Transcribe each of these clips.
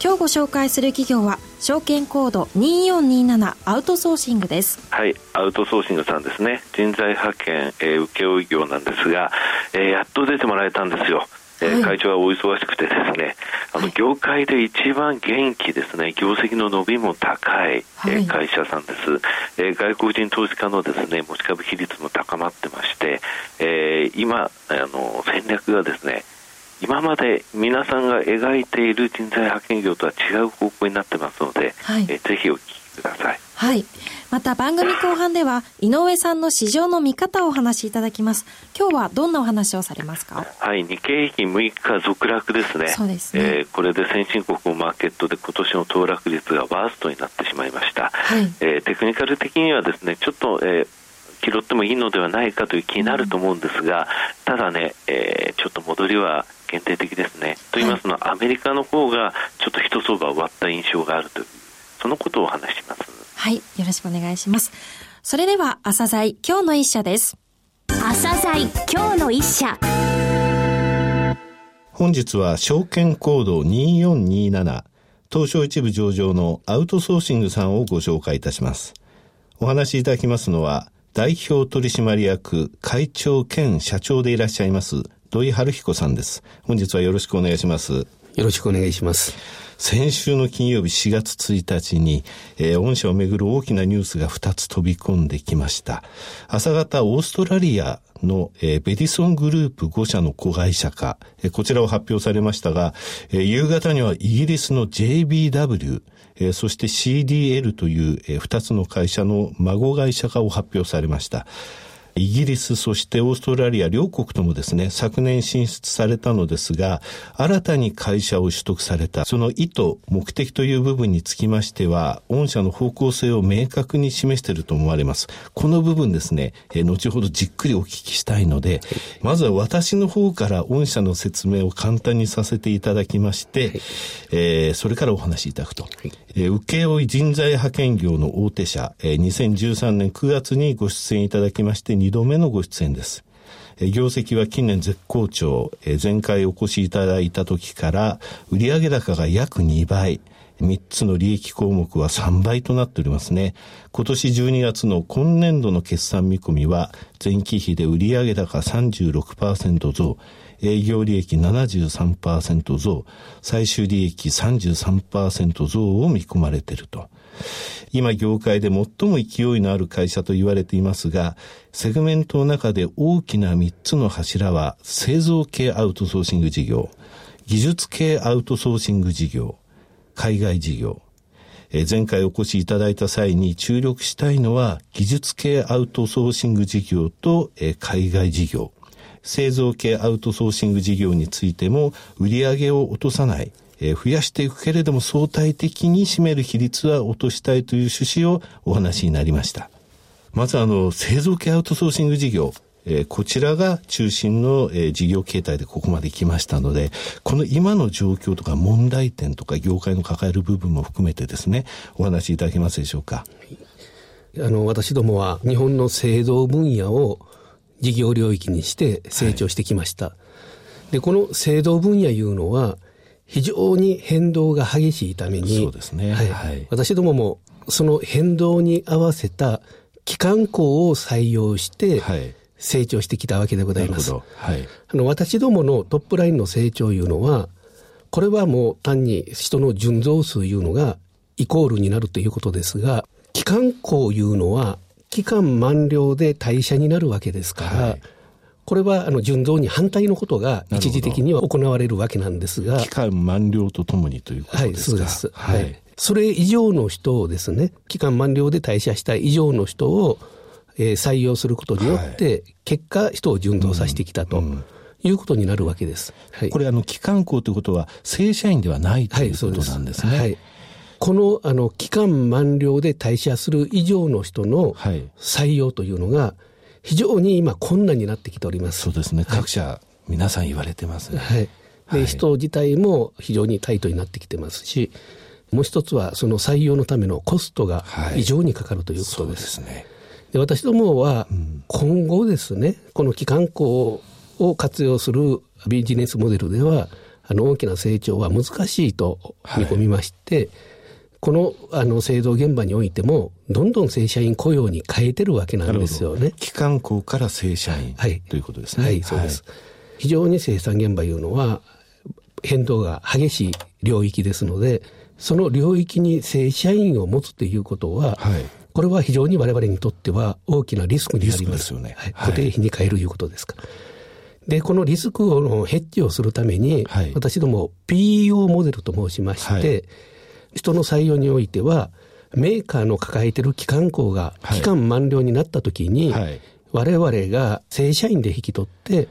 今日ご紹介する企業は証券コード2427アウトソーシングです。はいアウトソーシングさんですね。人材派遣、えー、請負業なんですが、えー、やっと出てもらえたんですよ。えー、会長はお忙しくてですね、あの業界で一番元気ですね、業績の伸びも高い、はい、えー、会社さんです、えー、外国人投資家のですね持ち株比率も高まってまして、えー、今あの戦略がですね今まで皆さんが描いている人材派遣業とは違う方向になってますので、はい、えぜひお聞きください。はい。また番組後半では井上さんの市場の見方をお話しいただきます。今日はどんなお話をされますか？はい、日経平均6日続落ですね。そうですね。えー、これで先進国のマーケットで今年の騰落率がワーストになってしまいました。はい、えー、テクニカル的にはですね、ちょっと、えー拾ってもいいのではないかという気になると思うんですが、ただね、えー、ちょっと戻りは限定的ですね。と言いますのは、はい、アメリカの方がちょっと一相場終わった印象があるという、そのことをお話します。はい、よろしくお願いします。それでは、朝鮮今日の一社です。朝鮮今日の一社。本日は証券コード2427東証一部上場のアウトソーシングさんをご紹介いたします。お話しいただきますのは、代表取締役会長兼社長でいらっしゃいます土井春彦さんです。本日はよろしくお願いします。よろしくお願いします。先週の金曜日4月1日に、えー、御社をめぐる大きなニュースが2つ飛び込んできました。朝方、オーストラリアの、えー、ベディソングループ5社の子会社化、えー、こちらを発表されましたが、えー、夕方にはイギリスの JBW、えー、そして CDL という、えー、2つの会社の孫会社化を発表されました。イギリス、そしてオーストラリア両国ともですね、昨年進出されたのですが、新たに会社を取得された、その意図、目的という部分につきましては、御社の方向性を明確に示していると思われます。この部分ですね、え後ほどじっくりお聞きしたいので、まずは私の方から御社の説明を簡単にさせていただきまして、えー、それからお話しいただくと。えー、請負人材派遣業の大手社、えー、2013年9月にご出演いただきまして、2度目のご出演です。業績は近年絶好調。前回お越しいただいた時から売上高が約2倍。3つの利益項目は3倍となっておりますね。今年12月の今年度の決算見込みは前期比で売上高36%増。営業利益73%増、最終利益33%増を見込まれていると。今業界で最も勢いのある会社と言われていますが、セグメントの中で大きな3つの柱は製造系アウトソーシング事業、技術系アウトソーシング事業、海外事業、前回お越しいただいた際に注力したいのは技術系アウトソーシング事業と海外事業。製造系アウトソーシング事業についても売上を落とさない、え、増やしていくけれども相対的に占める比率は落としたいという趣旨をお話になりました。まずあの、製造系アウトソーシング事業、えー、こちらが中心の、えー、事業形態でここまで来ましたので、この今の状況とか問題点とか業界の抱える部分も含めてですね、お話しいただけますでしょうか？あの、私どもは日本の製造分野を事業領域にして成長してきました。はい、で、この制度分野いうのは、非常に変動が激しいために、そうですね。はい。はい、私どもも、その変動に合わせた機関校を採用して、成長してきたわけでございます。はい、あの私どものトップラインの成長いうのは、これはもう単に人の純増数いうのがイコールになるということですが、機関校いうのは期間満了で退社になるわけですから、はい、これはあの純増に反対のことが一時的には行われるわけなんですが。期間満了とともにということですか？はい、そうです。はい。それ以上の人をですね、期間満了で退社した以上の人を、えー、採用することによって、はい、結果、人を純増させてきたと。いうことになるわけです。はい、これ、あの、機関校ということは、正社員ではないということなんですね。はい、このあの期間満了で退社する以上の人の採用というのが、非常に今、困難になってきております。そうですね、各社、皆さん言われてますね。はいで、人自体も非常にタイトになってきてますし、もう一つはその採用のためのコストが異常にかかるということです。はい、で、ね、私どもは今後ですね、この機関校を活用するビジネスモデルでは、あの大きな成長は難しいと見込みまして、はい、このあの製造現場においても、どんどん正社員雇用に変えてるわけなんですよね。機関校から正社員、はい、ということですね。はい、そうです。非常に生産現場いうのは、変動が激しい領域ですので、その領域に正社員を持つということは、はい、これは非常に我々にとっては大きなリスクになります。ですよね。はい、固定費に変えるいうことですから。で、このリスクのヘッジをするために、はい、私ども PEO モデルと申しまして、人の採用においては、メーカーの抱えている機関校が期間満了になったときに、我々が正社員で引き取って、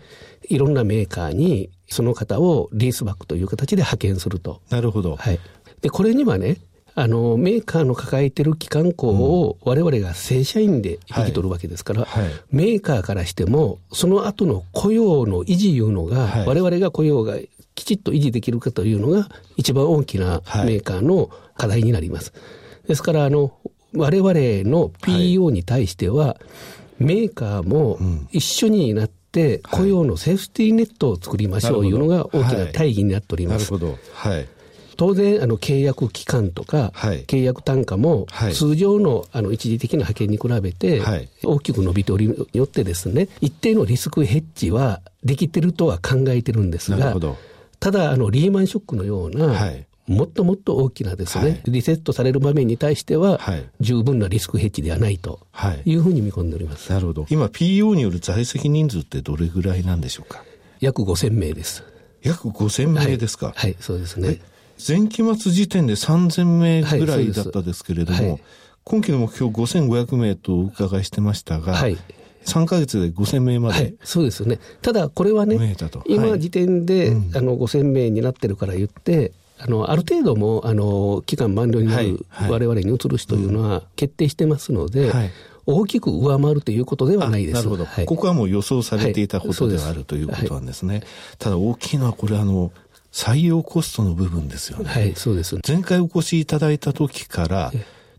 いろんなメーカーにその方をリースバックという形で派遣すると。なるほど。はい。で、これにはね、あの、メーカーの抱えてる機関校を我々が正社員で引き取るわけですから、はい。はい、メーカーからしても、その後の雇用の維持いうのが、はい、我々が雇用がきちっと維持できるかというのが、一番大きなメーカーの課題になります。ですから、あの、我々の PEO に対しては、メーカーも一緒になって、雇用のセーフティーネットを作りましょうというのが大きな大義になっております。なるほど。はい。当然、あの、契約期間とか、はい、契約単価も、通常の、あの、一時的な派遣に比べて、大きく伸びておりによってですね、一定のリスクヘッジはできてるとは考えてるんですが、ただ、あの、リーマンショックのような、はい、もっともっと大きなですね、はい、リセットされる場面に対しては、はい、十分なリスクヘッジではないとい。うふうに見込んでおります。なるほど。今、PO による在籍人数ってどれぐらいなんでしょうか？約5000名です。約5000名ですか、はい、はい、そうですね。前期末時点で3000名ぐらいだったですけれども、今期の目標5500名とお伺いしてましたが、はい、3か月で5000名まで、はい、そうですよね。ただ、これはね、今時点で、うん、あの5000名になってるから言って、あの、ある程度も、あの、期間満了になる、我々に移る人というのは決定してますので、はい、大きく上回るということではないです。なるほど、はい、ここはもう予想されていたことではあるということなんですね。ただ大きいのはこれあの、採用コストの部分ですよね。はい、そうです。前回お越しいただいた時から、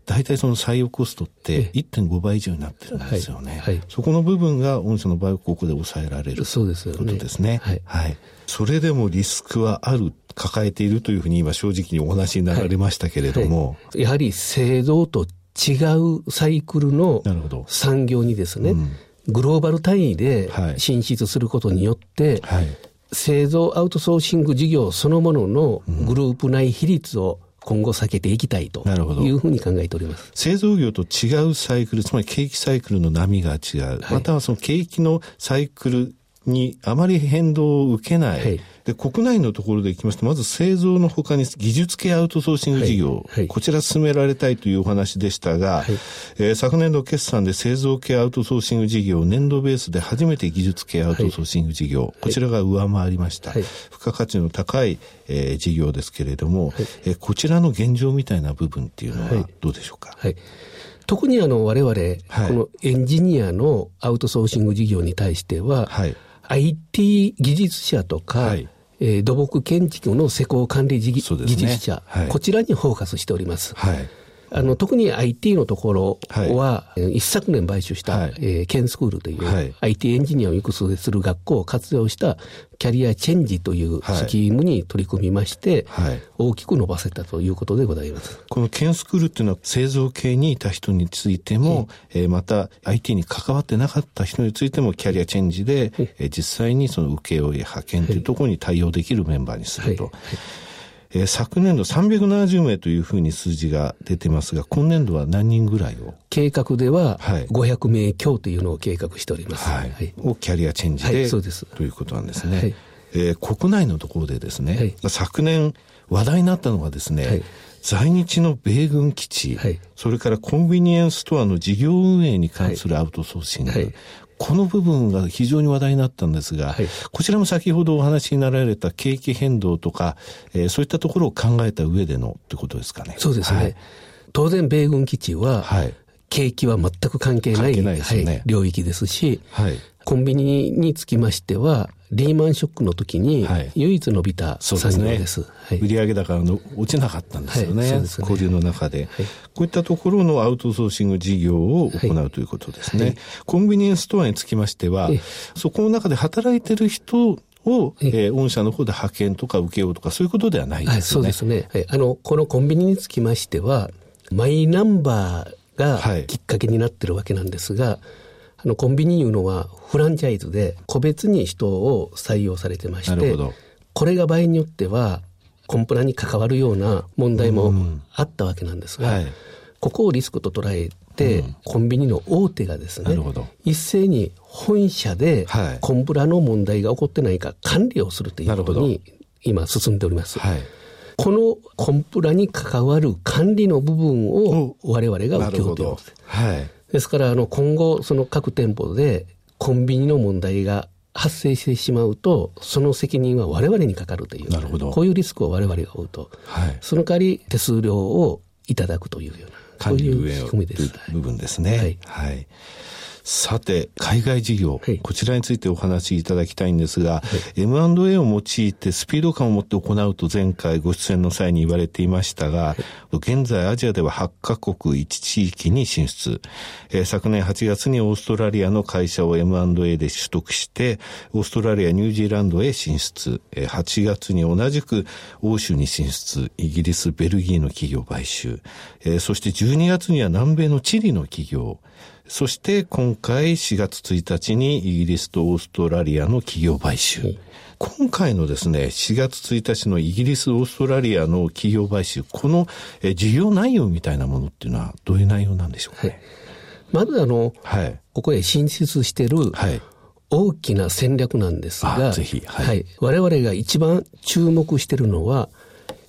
大体その採用コストって1.5倍以上になってるんですよね。はい、そこの部分が御社の場合はここで抑えられるそうですよ、ね、ことですね。はい、はい。それでもリスクはある、抱えているというふうに今正直にお話になられましたけれども。はい、やはり製造と違うサイクルの産業にですね、うん、グローバル単位で進出することによって、はい、製造アウトソーシング事業そのもののグループ内比率を今後避けていきたいというふうに考えております。製造業と違うサイクル、つまり景気サイクルの波が違う、はい、またはその景気のサイクルにあまり変動を受けない、はい、で国内のところでいきますと、まず製造のほかに技術系アウトソーシング事業、はい。はい、こちら進められたいというお話でしたが、えー、昨年度決算で製造系アウトソーシング事業、年度ベースで初めて技術系アウトソーシング事業、こちらが上回りました。付加価値の高い、えー、事業ですけれども、えー、こちらの現状みたいな部分っていうのはどうでしょうか？特にあの我々、このエンジニアのアウトソーシング事業に対しては、はい IT 技術者とか、はい、えー、土木建築の施工管理技,、技術者、はい、こちらにフォーカスしております。はいあの特に IT のところは、はい、一昨年買収した、はい、えー、ケンスクールという、はい、IT エンジニアを育成する学校を活用したキャリアチェンジというスキームに取り組みまして、はい、大きく伸ばせたということでございます。このケンスクールっていうのは製造系にいた人についても、えー、また IT に関わってなかった人についてもキャリアチェンジで、えー、実際にその請負派遣というところに対応できるメンバーにすると。えー、昨年度370名というふうに数字が出てますが、今年度は何人ぐらいを？計画では500名強というのを計画しております。はい。をキャリアチェンジで、はい、そうです。ということなんですね。はい。えー、国内のところでですね、はい、昨年話題になったのがですね、はい、在日の米軍基地、はい、それからコンビニエンスストアの事業運営に関するアウトソーシング、この部分が非常に話題になったんですが、はい、こちらも先ほどお話になられた景気変動とか、えー、そういったところを考えた上でのってことですかね。そうですね。はい、当然、米軍基地は、はい、景気は全く関係ない、ね。はい、領域ですし、はい、コンビニにつきましては、リーマンショックの時に唯一伸びた産業です。はい、売上高の落ちなかったんです。よね。はい、ね。交流の中で、はい、こういったところのアウトソーシング事業を行うということですね。コンビニエンスストアにつきましては、そこの中で働いてる人を、えー、御社の方で派遣とか請け負うとか、そういうことではないですね。そうですね。あの、このコンビニにつきましては、マイナンバーがきっかけになってるわけなんですが、あの、コンビニいうのはフランチャイズで個別に人を採用されてまして、これが場合によっては、コンプラに関わるような問題もあったわけなんですが、はい、ここをリスクと捉えて、うん、コンビニの大手がですね、一斉に本社でコンプラの問題が起こってないか管理をするということに今進んでおります。はい。このコンプラに関わる管理の部分を我々が請け負っています。はい。ですから、あの、今後、その各店舗でコンビニの問題が発生してしまうと、その責任は我々にかかるという、なるほど。こういうリスクを我々が負うと、はい、その代わり手数料をいただくというような、そういう仕組みです。部分ですね。はい、はいさて、海外事業、はい、こちらについてお話しいただきたいんですが、はい、M&A を用いてスピード感を持って行うと前回ご出演の際に言われていましたが、はい、現在アジアでは8カ国1地域に進出、えー、昨年8月にオーストラリアの会社を M&A で取得して、オーストラリア、ニュージーランドへ進出、えー、8月に同じく欧州に進出、イギリス、ベルギーの企業買収、えー、そして12月には南米のチリの企業、そして今回4月1日にイギリスとオーストラリアの企業買収。今回のですね、4月1日のイギリス、オーストラリアの企業買収、このえ事業内容みたいなものっていうのはどういう内容なんでしょうか、ね、はい、まずあの、はい、ここへ進出してる、はい。大きな戦略なんですが、ぜひ、はい、はい。我々が一番注目しているのは、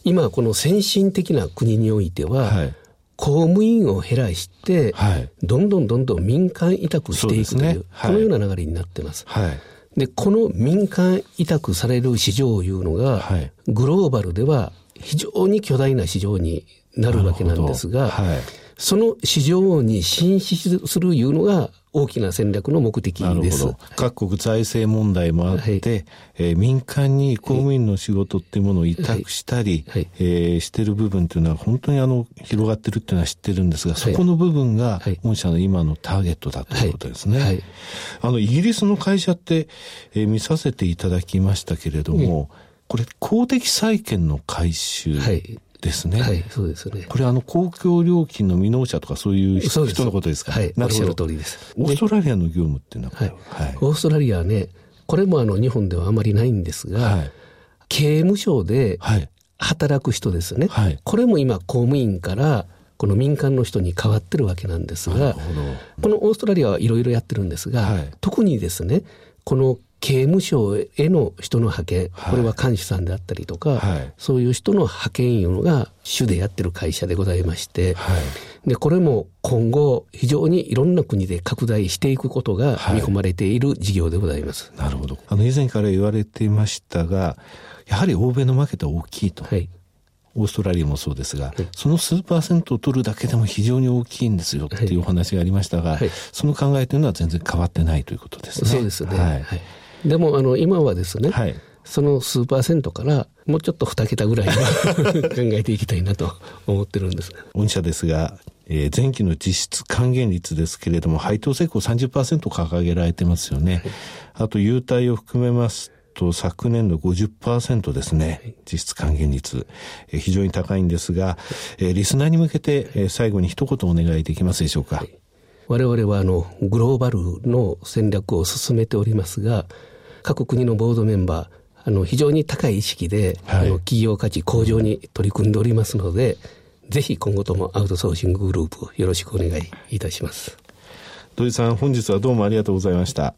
今この先進的な国においては、はい、公務員を減らして、はい、どんどんどんどん民間委託していくという、ね。はい、このような流れになってます。はい、で、この民間委託される市場いうのが、はい、グローバルでは非常に巨大な市場になるわけなんですが、はい、その市場に進出するいうのが大きな戦略の目的です。各国財政問題もあって、はい、えー、民間に公務員の仕事っていうものを委託したり、はい、えー、してる部分っていうのは本当にあの広がってるっていうのは知ってるんですが、そこの部分が御社の今のターゲットだということですね。はい、あの、イギリスの会社って、えー、見させていただきましたけれども、これ公的債権の回収、はいですね。はい、そうですね。これあの公共料金の未納者とかそういう人のことですか？はい、おっしゃる通りです。オーストラリアの業務っていうのは、はい、はい、オーストラリアはね、これもあの日本ではあまりないんですが、はい、刑務所で働く人ですね。はい、これも今公務員からこの民間の人に変わってるわけなんですが、このオーストラリアはいろいろやってるんですが、はい、特にですね、この刑務所への人の派遣、これは監視さんであったりとか、はい、そういう人の派遣いうのが主でやってる会社でございまして、はい、で、これも今後非常にいろんな国で拡大していくことが見込まれている事業でございます。なるほど。あの、以前から言われていましたが、やはり欧米のマーケットは大きいと。はいオーストラリアもそうですが、はい、その数パーセントを取るだけでも非常に大きいんですよっていうお話がありましたが、はい、その考えというのは全然変わってないということですね。そうですね。はいでもあの今はですね、はい、その数パーセントからもうちょっと2桁ぐらいは 考えていきたいなと 思ってるんです、御社ですが、えー、前期の実質還元率ですけれども、配当成功30%掲げられてますよね。はい、あと、優待を含めますと、昨年度50%ですね、はい、実質還元率、えー、非常に高いんですが、えー、リスナーに向けて、えー、最後に一言お願いできますでしょうか。はい、我々はあのグローバルの戦略を進めておりますが、各国のボードメンバー、あの、非常に高い意識で、はい、あの、企業価値向上に取り組んでおりますので、ぜひ今後ともアウトソーシンググループよろしくお願いいたします。土井さん、本日はどうもありがとうございました。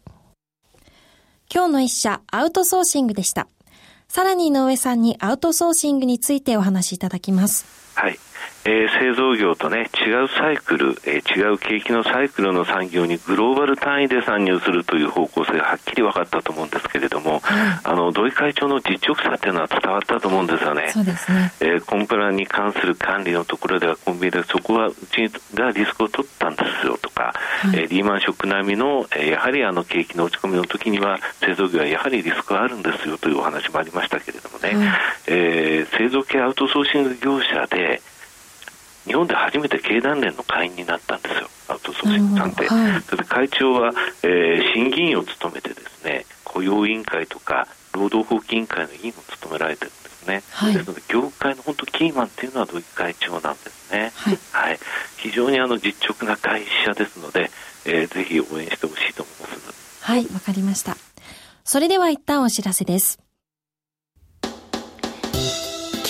今日の一社、アウトソーシングでした。さらに井上さんにアウトソーシングについてお話しいただきます。はい。えー、製造業とね、違うサイクル、えー、違う景気のサイクルの産業にグローバル単位で参入するという方向性がはっきり分かったと思うんですけれども、はい、あの、土井会長の実直さっていうのは伝わったと思うんですよね。そうですね。えー、コンプラに関する管理のところではコンビニでそこはうちがリスクを取ったんですよとか、はい、えー、リーマンショック並みの、えー、やはりあの景気の落ち込みの時には製造業はやはりリスクがあるんですよというお話もありましたけれどもね、はい、えー、製造系アウトソーシング業者で日本で初めて経団連の会員になったんですよ、アウトソーシングさんで。はい、それで会長は、えー、審議員を務めてですね、雇用委員会とか労働法規委員会の委員を務められてるんですね。はい、ですので、業界の本当キーマンっていうのは土井会長なんですね。はい。はい、非常にあの実直な会社ですので、えー、ぜひ応援してほしいと思います。はい、わかりました。それでは一旦お知らせです。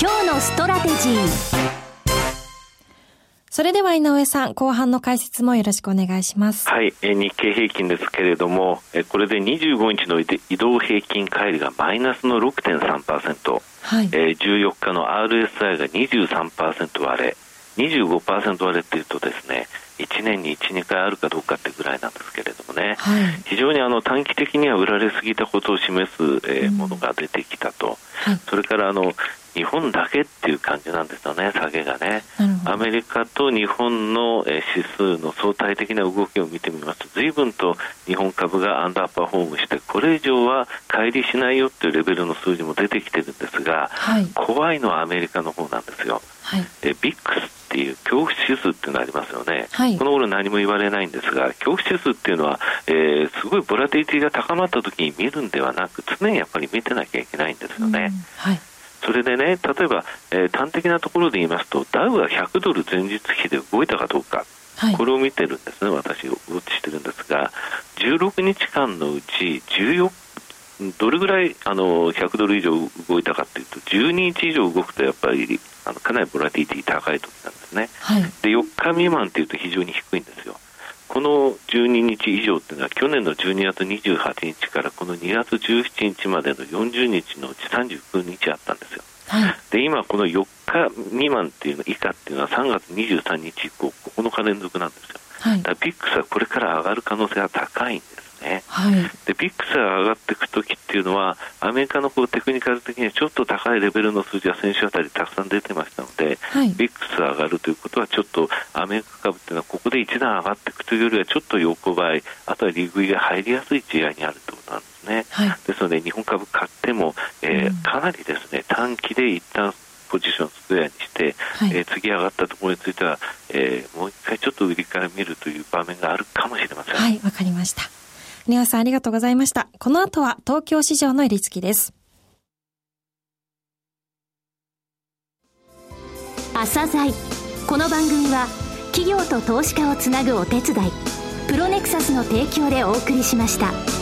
今日のストラテジー。それでは井上さん、後半の解説もよろしくお願いします。はい、え日経平均ですけれども、えこれで25日の移動平均乖離がマイナスの6.3%、はい、え14日の RSI が23%割れ、25%割れっていうとですね、1年に1、2回あるかどうかってぐらいなんですけれどもね、はい、非常にあの短期的には売られすぎたことを示す、えー、ものが出てきたと、はい、それからあの日本だけっていう感じなんですよね、下げがね。アメリカと日本の指数の相対的な動きを見てみますと、随分と日本株がアンダーパフォームして、これ以上は乖離しないよっていうレベルの数字も出てきてるんですが、はい、怖いのはアメリカの方なんですよ。はい、でビックスっていう恐怖指数っていうのがありますよね、はい、この頃何も言われないんですが、恐怖指数っていうのは、えー、すごいボラティティが高まった時に見るんではなく、常にやっぱり見てなきゃいけないんですよね。はいそれでね、例えば、えー、端的なところで言いますと、ダウが100ドル前日比で動いたかどうか、はい、これを見てるんですね、私、ウォッチしてるんですが、16日間のうち14どれぐらいあの100ドル以上動いたかというと、12日以上動くとやっぱりあのかなりボラティティ高い時なんですね、はい、で4日未満というと非常に低いんですよ。この12日以上というのは去年の12月28日からこの2月17日までの40日のうち39日あったんですよ。はい、で今、この4日未満っていうの以下っていうのは3月23日以降9日連続なんですよ。はい、だ VIX はこれから上がる可能性が高いんですね。はい、で VIX が上がっていくときっていうのは、アメリカの方テクニカル的にはちょっと高いレベルの数字は先週あたりたくさん出てましたので、はい、 VIX が上がるということは、ちょっとアメリカ株っていうのは、ここで一段上がっていくというよりは、ちょっと横ばい、あとは利食いが入りやすい地合にあるということなんですね。はい、ですので、日本株買っても、えー、かなりですね短期で一旦ポジションをスクエアにして、はい、えー、次上がったところについては、えー、もう一回ちょっと売りから見るという場面があるかもしれません。はい、わかりました。宮さんありがとうございました。この後は東京市場の入り付きです。朝鮮この番組は企業と投資家をつなぐお手伝いプロネクサスの提供でお送りしました。